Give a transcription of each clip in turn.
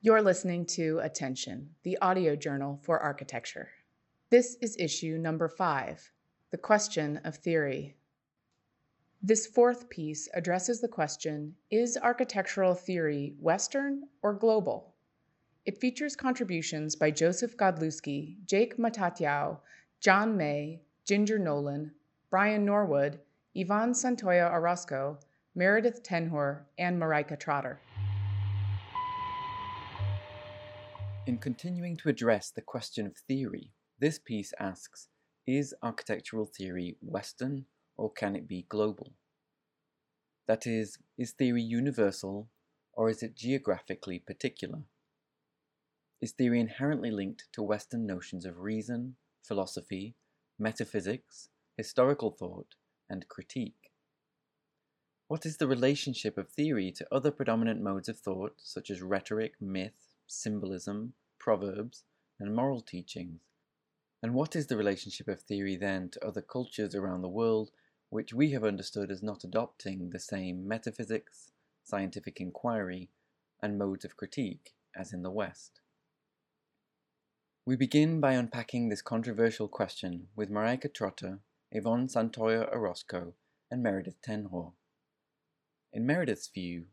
You're listening to Attention, the audio journal for architecture. This is issue number five The Question of Theory. This fourth piece addresses the question Is architectural theory Western or global? It features contributions by Joseph Godlewski, Jake Matatyaou, John May, Ginger Nolan, Brian Norwood, Yvonne Santoyo Orozco, Meredith TenHoor, and Marrikka Trotter. In continuing to address the question of theory, this piece asks Is architectural theory Western or can it be global? That is, is theory universal or is it geographically particular? Is theory inherently linked to Western notions of reason, philosophy, metaphysics, historical thought, and critique? What is the relationship of theory to other predominant modes of thought, such as rhetoric, myth, symbolism, proverbs, and moral teachings? And what is the relationship of theory then to other cultures around the world which we have understood as not adopting the same metaphysics, scientific inquiry, and modes of critique as in the West? We begin by unpacking this controversial question with Marrikka Trotter, Yvonne Santoyo Orozco, and Meredith TenHoor. In Meredith's view,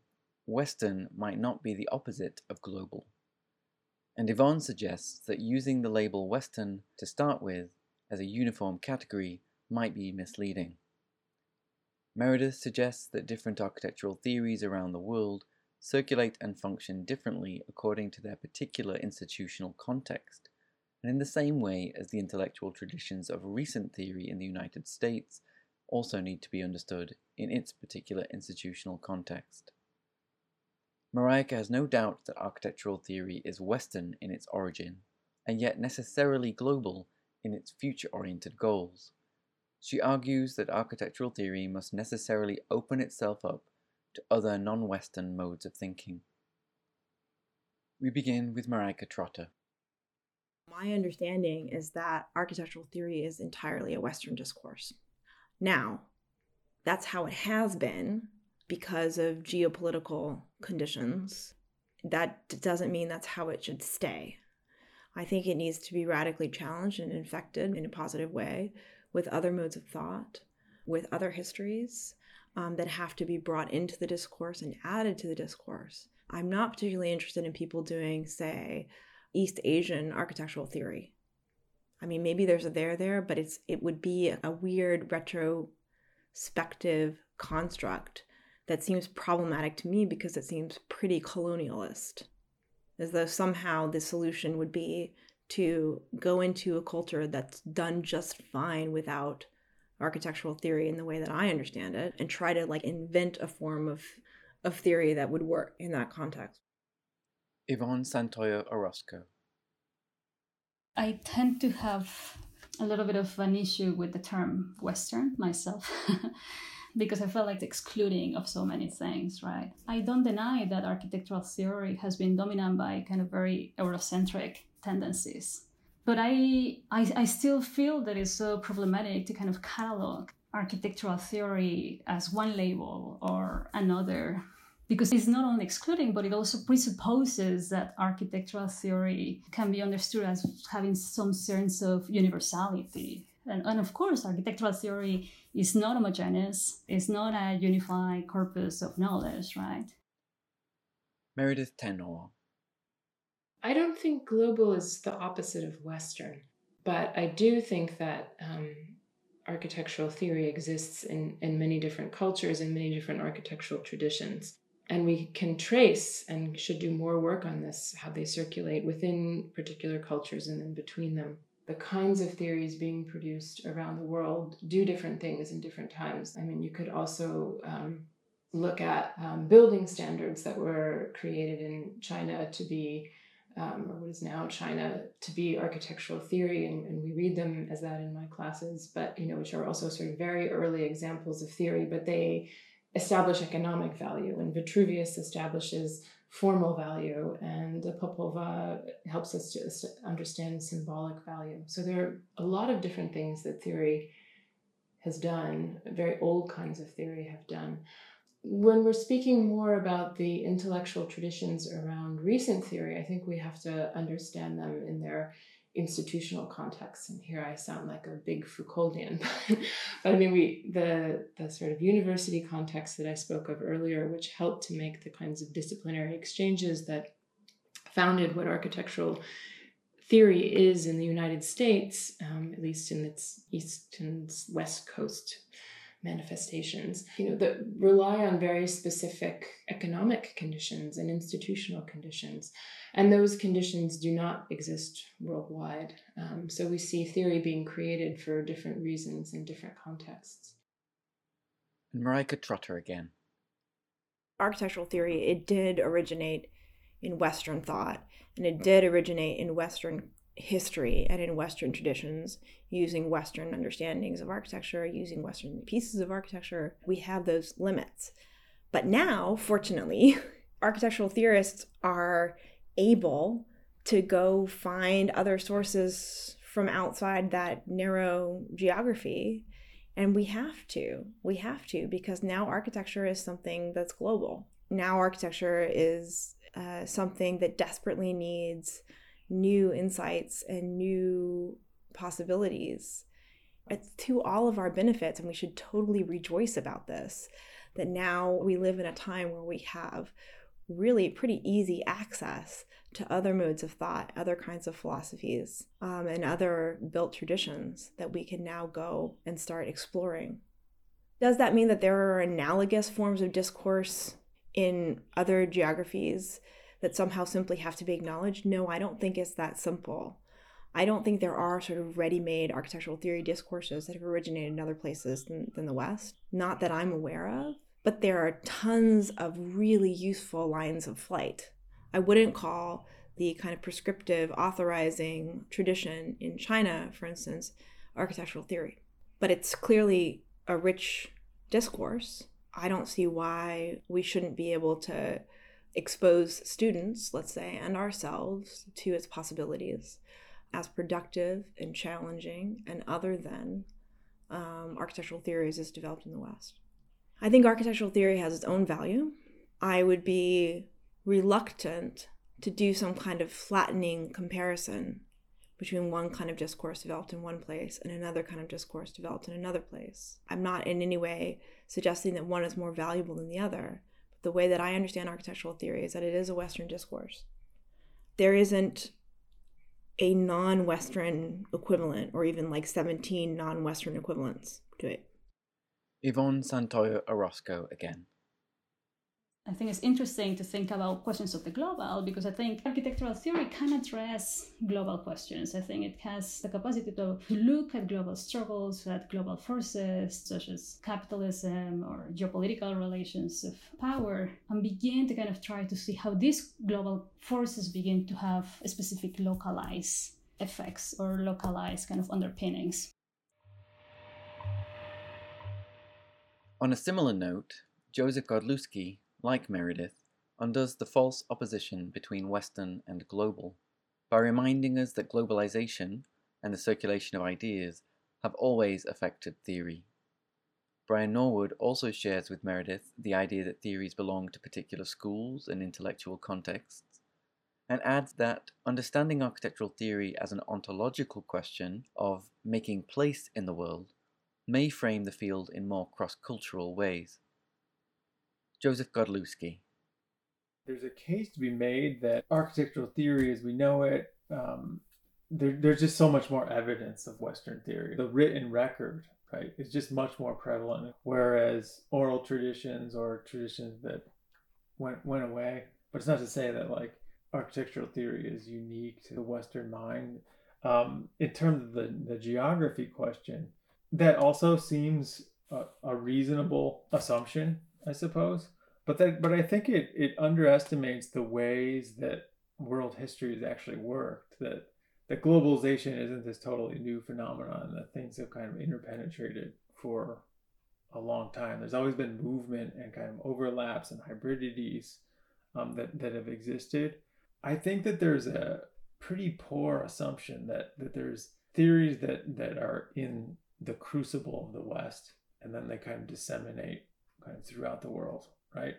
Western might not be the opposite of global and Yvonne suggests that using the label Western to start with as a uniform category might be misleading. Meredith suggests that different architectural theories around the world circulate and function differently according to their particular institutional context, and in the same way as the intellectual traditions of recent theory in the United States also need to be understood in its particular institutional context. Marrikka has no doubt that architectural theory is Western in its origin, and yet necessarily global in its future oriented goals. She argues that architectural theory must necessarily open itself up to other non Western modes of thinking. We begin with Marrikka Trotter. My understanding is that architectural theory is entirely a Western discourse. Now, that's how it has been because of geopolitical conditions. That doesn't mean that's how it should stay. I think it needs to be radically challenged and infected in a positive way with other modes of thought, with other histories um, that have to be brought into the discourse and added to the discourse. I'm not particularly interested in people doing, say, East Asian architectural theory. I mean, maybe there's a there there, but it's it would be a weird retrospective construct that seems problematic to me because it seems pretty colonialist. As though somehow the solution would be to go into a culture that's done just fine without architectural theory in the way that I understand it and try to like invent a form of of theory that would work in that context. Yvonne Santoya Orozco. I tend to have a little bit of an issue with the term Western myself. because I felt like the excluding of so many things, right? I don't deny that architectural theory has been dominant by kind of very Eurocentric tendencies. But I, I, I still feel that it's so problematic to kind of catalog architectural theory as one label or another because it's not only excluding, but it also presupposes that architectural theory can be understood as having some sense of universality. And, and of course, architectural theory is not homogeneous, it's not a unified corpus of knowledge, right? Meredith TenHoor. I don't think global is the opposite of Western, but I do think that um, architectural theory exists in, in many different cultures and many different architectural traditions. And we can trace and should do more work on this, how they circulate within particular cultures and then between them the kinds of theories being produced around the world do different things in different times. I mean, you could also um, look at um, building standards that were created in China to be, um, or what is now China, to be architectural theory, and, and we read them as that in my classes, but, you know, which are also sort of very early examples of theory, but they establish economic value. And Vitruvius establishes formal value, and Popol Vuh helps us to understand symbolic value. So there are a lot of different things that theory has done, very old kinds of theory have done. when we're speaking more about the intellectual traditions around recent theory, I think we have to understand them in their institutional context. And here I sound like a big Foucauldian, but, I mean, we the the sort of university context that I spoke of earlier, which helped to make the kinds of disciplinary exchanges that founded what architectural theory is in the United States, um, at least in its east and west coast manifestations, you know, that rely on very specific economic conditions and institutional conditions. And those conditions do not exist worldwide. Um, so we see theory being created for different reasons in different contexts. And Marrikka Trotter again. Architectural theory, it did originate in Western thought, and it did originate in Western history and in Western traditions, using Western understandings of architecture, using Western pieces of architecture. We have those limits. But now, fortunately, architectural theorists are able to go find other sources from outside that narrow geography. And we have to. We have to because now architecture is something that's global. Now, architecture is uh, something that desperately needs new insights and new possibilities. It's to all of our benefits, and we should totally rejoice about this. That now we live in a time where we have really pretty easy access to other modes of thought, other kinds of philosophies, um, and other built traditions that we can now go and start exploring. Does that mean that there are analogous forms of discourse in other geographies that somehow simply have to be acknowledged. No, I don't think it's that simple. I don't think there are sort of ready made architectural theory discourses that have originated in other places than, than the West. Not that I'm aware of, but there are tons of really useful lines of flight. I wouldn't call the kind of prescriptive authorizing tradition in China, for instance, architectural theory, but it's clearly a rich discourse. I don't see why we shouldn't be able to expose students, let's say, and ourselves to its possibilities as productive and challenging and other than um, architectural theories as developed in the West. I think architectural theory has its own value. I would be reluctant to do some kind of flattening comparison between one kind of discourse developed in one place and another kind of discourse developed in another place. I'm not in any way suggesting that one is more valuable than the other the way that I understand architectural theory is that it is a Western discourse. There isn't a non Western equivalent or even like 17 non Western equivalents to it. Yvonne Santoyo Orozco again. I think it's interesting to think about questions of the global because I think architectural theory can address global questions. I think it has the capacity to look at global struggles, at global forces such as capitalism or geopolitical relations of power, and begin to kind of try to see how these global forces begin to have specific localized effects or localized kind of underpinnings. On a similar note, Joseph Godlewski like Meredith, undoes the false opposition between Western and global by reminding us that globalization and the circulation of ideas have always affected theory. Brian Norwood also shares with Meredith the idea that theories belong to particular schools and intellectual contexts, and adds that understanding architectural theory as an ontological question of making place in the world may frame the field in more cross cultural ways. Joseph Godlewski. There's a case to be made that architectural theory as we know it, um, there, there's just so much more evidence of Western theory. The written record, right, is just much more prevalent. Whereas oral traditions or traditions that went went away, but it's not to say that like architectural theory is unique to the Western mind. Um, in terms of the, the geography question, that also seems a, a reasonable assumption I suppose. But that, but I think it it underestimates the ways that world history has actually worked. That that globalization isn't this totally new phenomenon. That things have kind of interpenetrated for a long time. There's always been movement and kind of overlaps and hybridities um, that that have existed. I think that there's a pretty poor assumption that that there's theories that that are in the crucible of the West and then they kind of disseminate kind of throughout the world, right?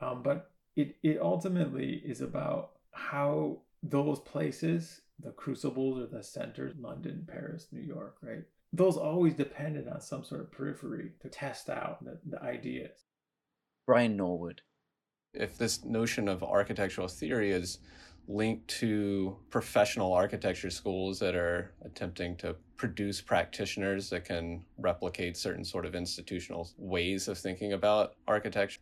Um, but it, it ultimately is about how those places, the crucibles or the centers, London, Paris, New York, right? Those always depended on some sort of periphery to test out the, the ideas. Brian Norwood. If this notion of architectural theory is linked to professional architecture schools that are attempting to produce practitioners that can replicate certain sort of institutional ways of thinking about architecture.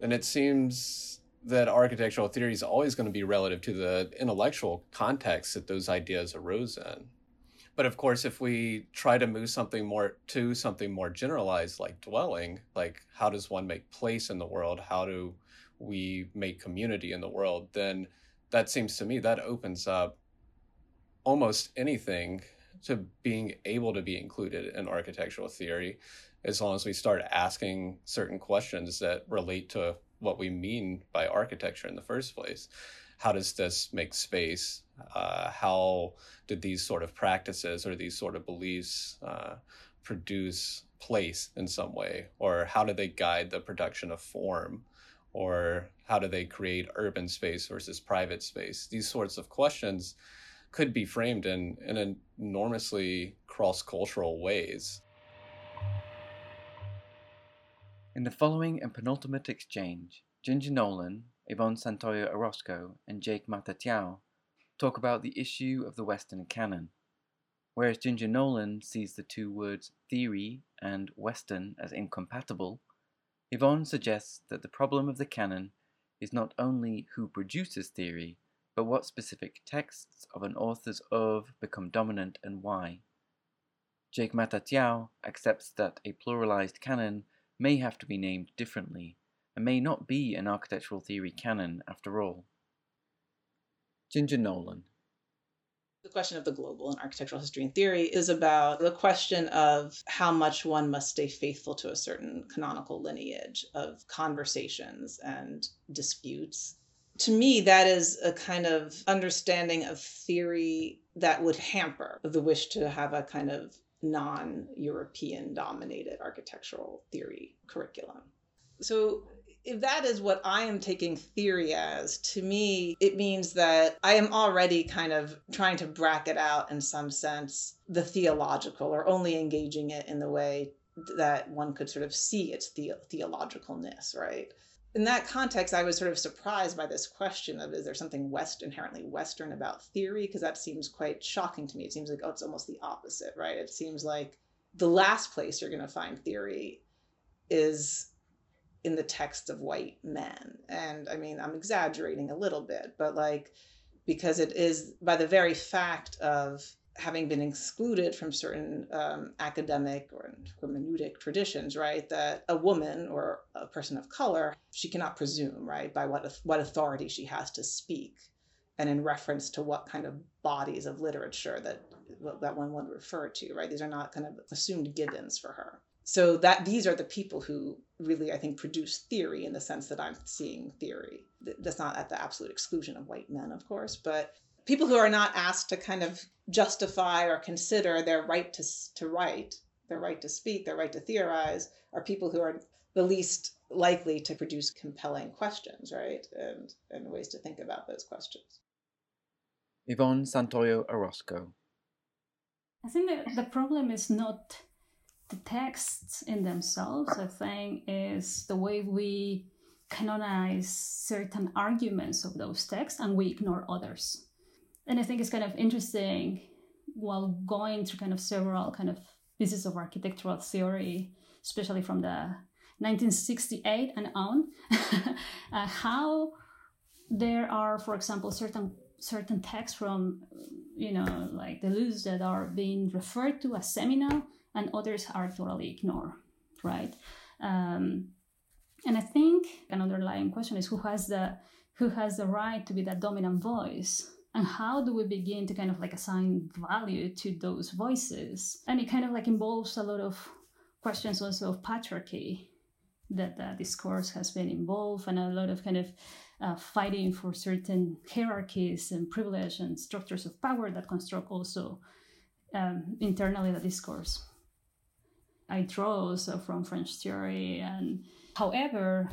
And it seems that architectural theory is always going to be relative to the intellectual context that those ideas arose in. But of course, if we try to move something more to something more generalized, like dwelling, like how does one make place in the world? How do we make community in the world? Then that seems to me that opens up almost anything to being able to be included in architectural theory as long as we start asking certain questions that relate to what we mean by architecture in the first place. How does this make space? Uh, how did these sort of practices or these sort of beliefs uh, produce place in some way? Or how do they guide the production of form? Or how do they create urban space versus private space? These sorts of questions could be framed in, in enormously cross cultural ways. In the following and penultimate exchange, Ginger Nolan, Yvonne Santoyo Orozco, and Jake Matatyaou talk about the issue of the Western canon. Whereas Ginger Nolan sees the two words theory and Western as incompatible, Yvonne suggests that the problem of the canon is not only who produces theory, but what specific texts of an author's oeuvre become dominant and why. Jake Matatyaou accepts that a pluralized canon may have to be named differently, and may not be an architectural theory canon after all. Ginger Nolan. The question of the global in architectural history and theory is about the question of how much one must stay faithful to a certain canonical lineage of conversations and disputes. To me, that is a kind of understanding of theory that would hamper the wish to have a kind of non European dominated architectural theory curriculum. So, if that is what I am taking theory as, to me, it means that I am already kind of trying to bracket out, in some sense, the theological or only engaging it in the way that one could sort of see its the- theologicalness, right? In that context, I was sort of surprised by this question of is there something West inherently Western about theory? Because that seems quite shocking to me. It seems like, oh, it's almost the opposite, right? It seems like the last place you're going to find theory is in the text of white men. And I mean, I'm exaggerating a little bit, but like, because it is by the very fact of having been excluded from certain um, academic or hermeneutic traditions, right, that a woman or a person of color, she cannot presume, right, by what, what authority she has to speak and in reference to what kind of bodies of literature that that one would refer to, right? These are not kind of assumed givens for her. So that these are the people who really, I think, produce theory in the sense that I'm seeing theory. That's not at the absolute exclusion of white men, of course, but people who are not asked to kind of justify or consider their right to, to write, their right to speak, their right to theorize, are people who are the least likely to produce compelling questions, right? And, and ways to think about those questions. Yvonne Santoyo Orozco. I think that the problem is not the texts in themselves. I think is the way we canonize certain arguments of those texts and we ignore others and I think it's kind of interesting while going through kind of several kind of pieces of architectural theory, especially from the 1968 and on, uh, how there are, for example, certain certain texts from you know like the Deleuze that are being referred to as seminal, and others are totally ignored, right? Um, and I think an underlying question is who has the who has the right to be that dominant voice and how do we begin to kind of like assign value to those voices and it kind of like involves a lot of questions also of patriarchy that the discourse has been involved and a lot of kind of uh, fighting for certain hierarchies and privilege and structures of power that construct also um, internally the discourse I draw also from French theory. And however,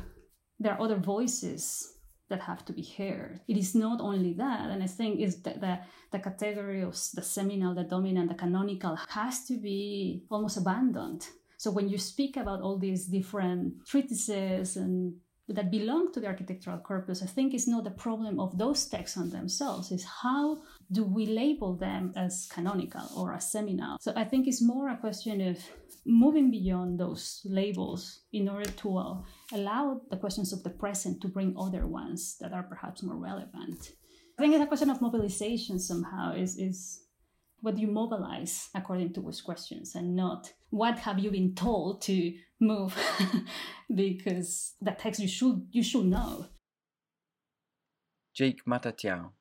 there are other voices that have to be heard. It is not only that, and I think is that the, the category of the seminal, the dominant, the canonical has to be almost abandoned. So when you speak about all these different treatises and that belong to the architectural corpus, I think it's not the problem of those texts on themselves, is how do we label them as canonical or as seminal? So I think it's more a question of moving beyond those labels in order to uh, allow the questions of the present to bring other ones that are perhaps more relevant. I think it's a question of mobilization somehow is, is what you mobilize according to which questions and not what have you been told to move because the text you should you should know. Jake Matatyaou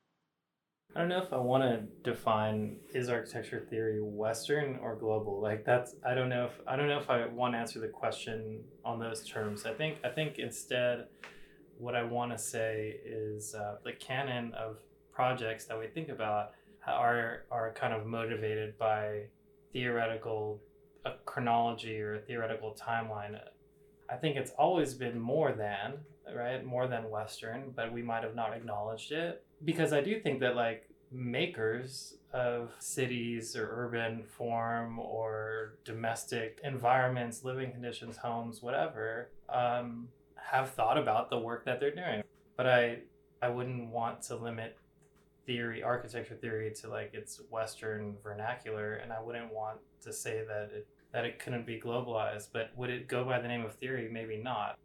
I don't know if I want to define is architecture theory Western or global. Like that's I don't know if I don't know if I want to answer the question on those terms. I think I think instead, what I want to say is uh, the canon of projects that we think about are are kind of motivated by theoretical chronology or a theoretical timeline. I think it's always been more than right more than Western, but we might have not acknowledged it because I do think that like makers of cities or urban form or domestic environments, living conditions, homes, whatever, um, have thought about the work that they're doing. But I, I wouldn't want to limit theory, architecture theory, to like its Western vernacular, and I wouldn't want to say that it that it couldn't be globalized. But would it go by the name of theory? Maybe not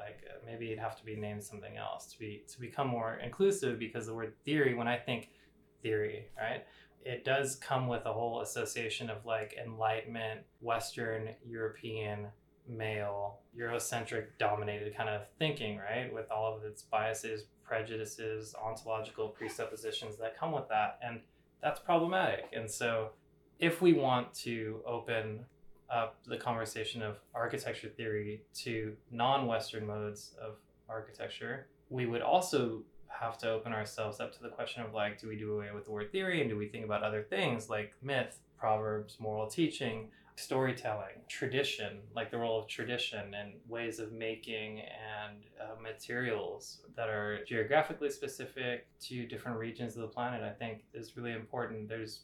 like uh, maybe it'd have to be named something else to be to become more inclusive because the word theory when i think theory right it does come with a whole association of like enlightenment western european male eurocentric dominated kind of thinking right with all of its biases prejudices ontological presuppositions that come with that and that's problematic. And so if we want to open up the conversation of architecture theory to non Western modes of architecture, we would also have to open ourselves up to the question of like, do we do away with the word theory and do we think about other things like myth, proverbs, moral teaching, storytelling, tradition, like the role of tradition and ways of making and uh, materials that are geographically specific to different regions of the planet, I think is really important. There's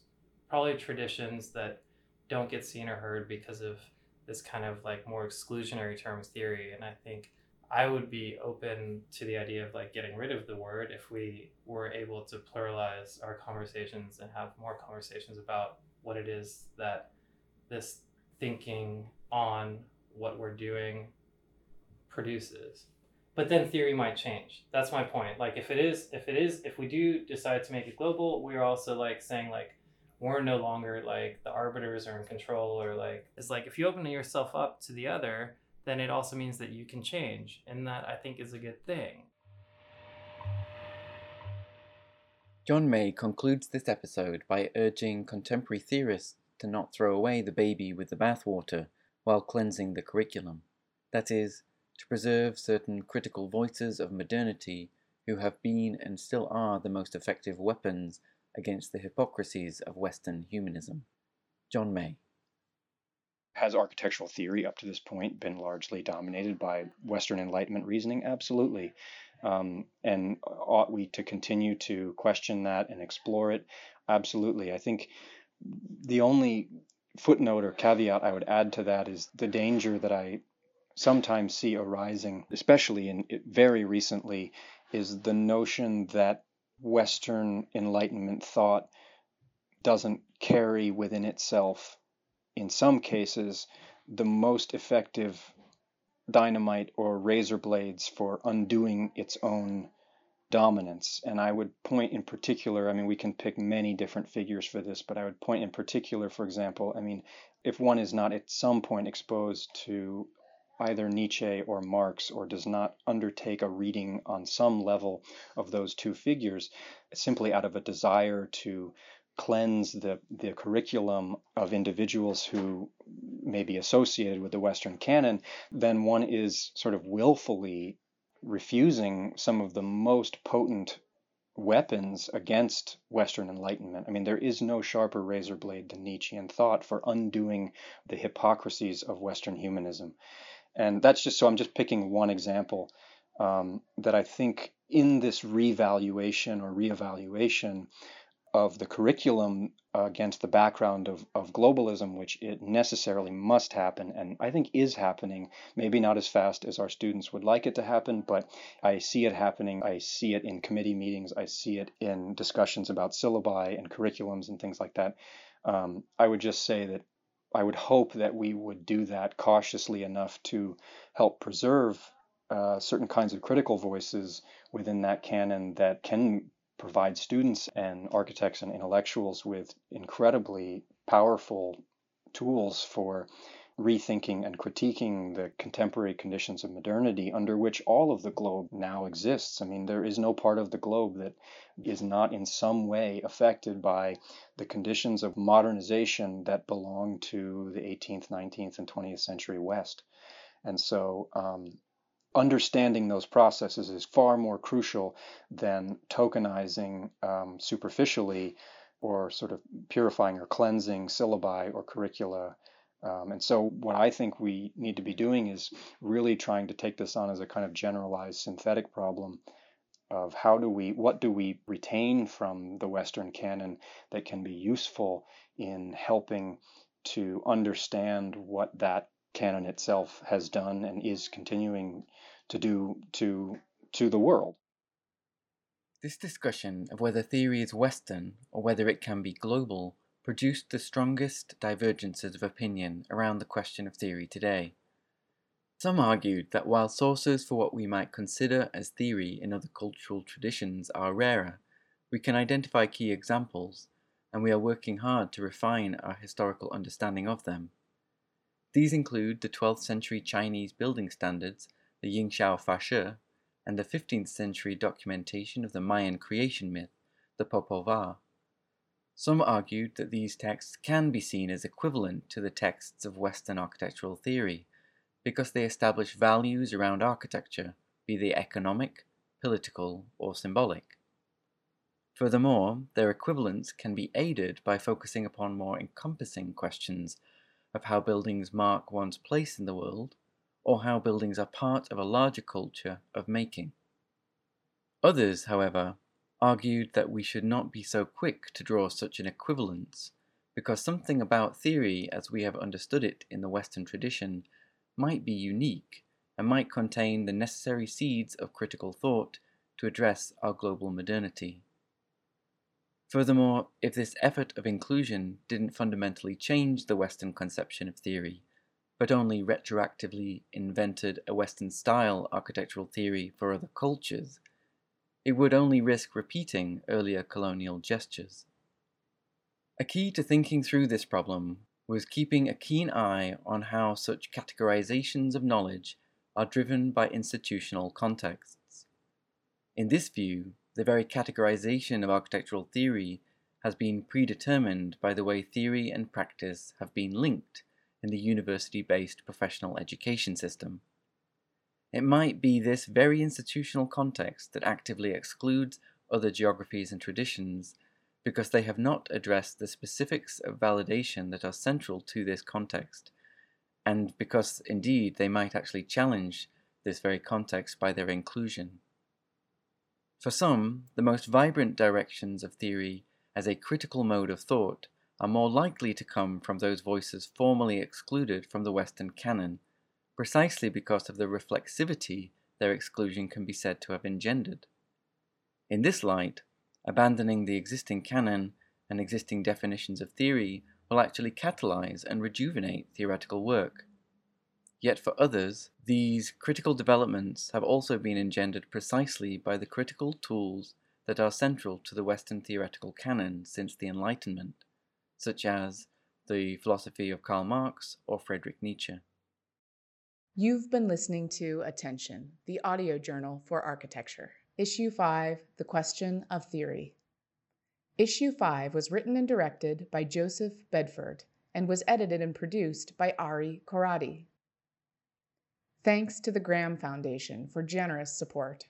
probably traditions that don't get seen or heard because of this kind of like more exclusionary terms theory. And I think I would be open to the idea of like getting rid of the word if we were able to pluralize our conversations and have more conversations about what it is that this thinking on what we're doing produces. But then theory might change. That's my point. Like if it is if it is if we do decide to make it global, we're also like saying like we're no longer like the arbiters are in control or like it's like if you open yourself up to the other then it also means that you can change and that i think is a good thing. John May concludes this episode by urging contemporary theorists to not throw away the baby with the bathwater while cleansing the curriculum. That is to preserve certain critical voices of modernity who have been and still are the most effective weapons against the hypocrisies of Western humanism. John May. Has architectural theory up to this point been largely dominated by Western Enlightenment reasoning? Absolutely. Um, and ought we to continue to question that and explore it? Absolutely. I think the only footnote or caveat I would add to that is the danger that I sometimes see arising, especially in very recently, is the notion that Western Enlightenment thought doesn't carry within itself, in some cases, the most effective dynamite or razor blades for undoing its own dominance. And I would point in particular, I mean, we can pick many different figures for this, but I would point in particular, for example, I mean, if one is not at some point exposed to either Nietzsche or Marx or does not undertake a reading on some level of those two figures simply out of a desire to cleanse the, the curriculum of individuals who may be associated with the Western canon, then one is sort of willfully refusing some of the most potent weapons against Western Enlightenment. I mean, there is no sharper razor blade than Nietzschean thought for undoing the hypocrisies of Western humanism. And that's just so I'm just picking one example um, that I think in this revaluation or reevaluation of the curriculum against the background of, of globalism, which it necessarily must happen, and I think is happening, maybe not as fast as our students would like it to happen, but I see it happening. I see it in committee meetings, I see it in discussions about syllabi and curriculums and things like that. Um, I would just say that I would hope that we would do that cautiously enough to help preserve uh, certain kinds of critical voices within that canon that can provide students and architects and intellectuals with incredibly powerful tools for rethinking and critiquing the contemporary conditions of modernity under which all of the globe now exists. I mean, there is no part of the globe that is not in some way affected by the conditions of modernization that belong to the 18th, 19th, and 20th century West. And so um, understanding those processes is far more crucial than tokenizing um, superficially or sort of purifying or cleansing syllabi or curricula. Um, and so, what I think we need to be doing is really trying to take this on as a kind of generalized synthetic problem of how do we, what do we retain from the Western canon that can be useful in helping to understand what that canon itself has done and is continuing to do to to the world. This discussion of whether theory is Western or whether it can be global produced the strongest divergences of opinion around the question of theory today. Some argued that while sources for what we might consider as theory in other cultural traditions are rarer, we can identify key examples, and we are working hard to refine our historical understanding of them. These include the 12th century Chinese building standards the Yingzao Fashi, and the 15th century documentation of the Mayan creation myth, the Popol Vuh. Some argued that these texts can be seen as equivalent to the texts of Western architectural theory because they establish values around architecture, be they economic, political, or symbolic. Furthermore, their equivalence can be aided by focusing upon more encompassing questions of how buildings mark one's place in the world or how buildings are part of a larger culture of making. Others, however, argued that we should not be so quick to draw such an equivalence, because something about theory as we have understood it in the Western tradition might be unique and might contain the necessary seeds of critical thought to address our global modernity. Furthermore, if this effort of inclusion didn't fundamentally change the Western conception of theory, but only retroactively invented a Western style architectural theory for other cultures, it would only risk repeating earlier colonial gestures. A key to thinking through this problem was keeping a keen eye on how such categorizations of knowledge are driven by institutional contexts. In this view, the very categorization of architectural theory has been predetermined by the way theory and practice have been linked in the university based professional education system. It might be this very institutional context that actively excludes other geographies and traditions because they have not addressed the specifics of validation that are central to this context, and because indeed they might actually challenge this very context by their inclusion. For some, the most vibrant directions of theory as a critical mode of thought are more likely to come from those voices formerly excluded from the Western canon, precisely because of the reflexivity their exclusion can be said to have engendered. In this light, abandoning the existing canon and existing definitions of theory will actually catalyze and rejuvenate theoretical work. Yet for others, these critical developments have also been engendered precisely by the critical tools that are central to the Western theoretical canon since the Enlightenment such as the philosophy of Karl Marx or Friedrich Nietzsche. You've been listening to Attention, the audio journal for architecture. Issue 5 The Question of Theory. Issue 5 was written and directed by Joseph Bedford and was edited and produced by Ari Corradi. Thanks to the Graham Foundation for generous support.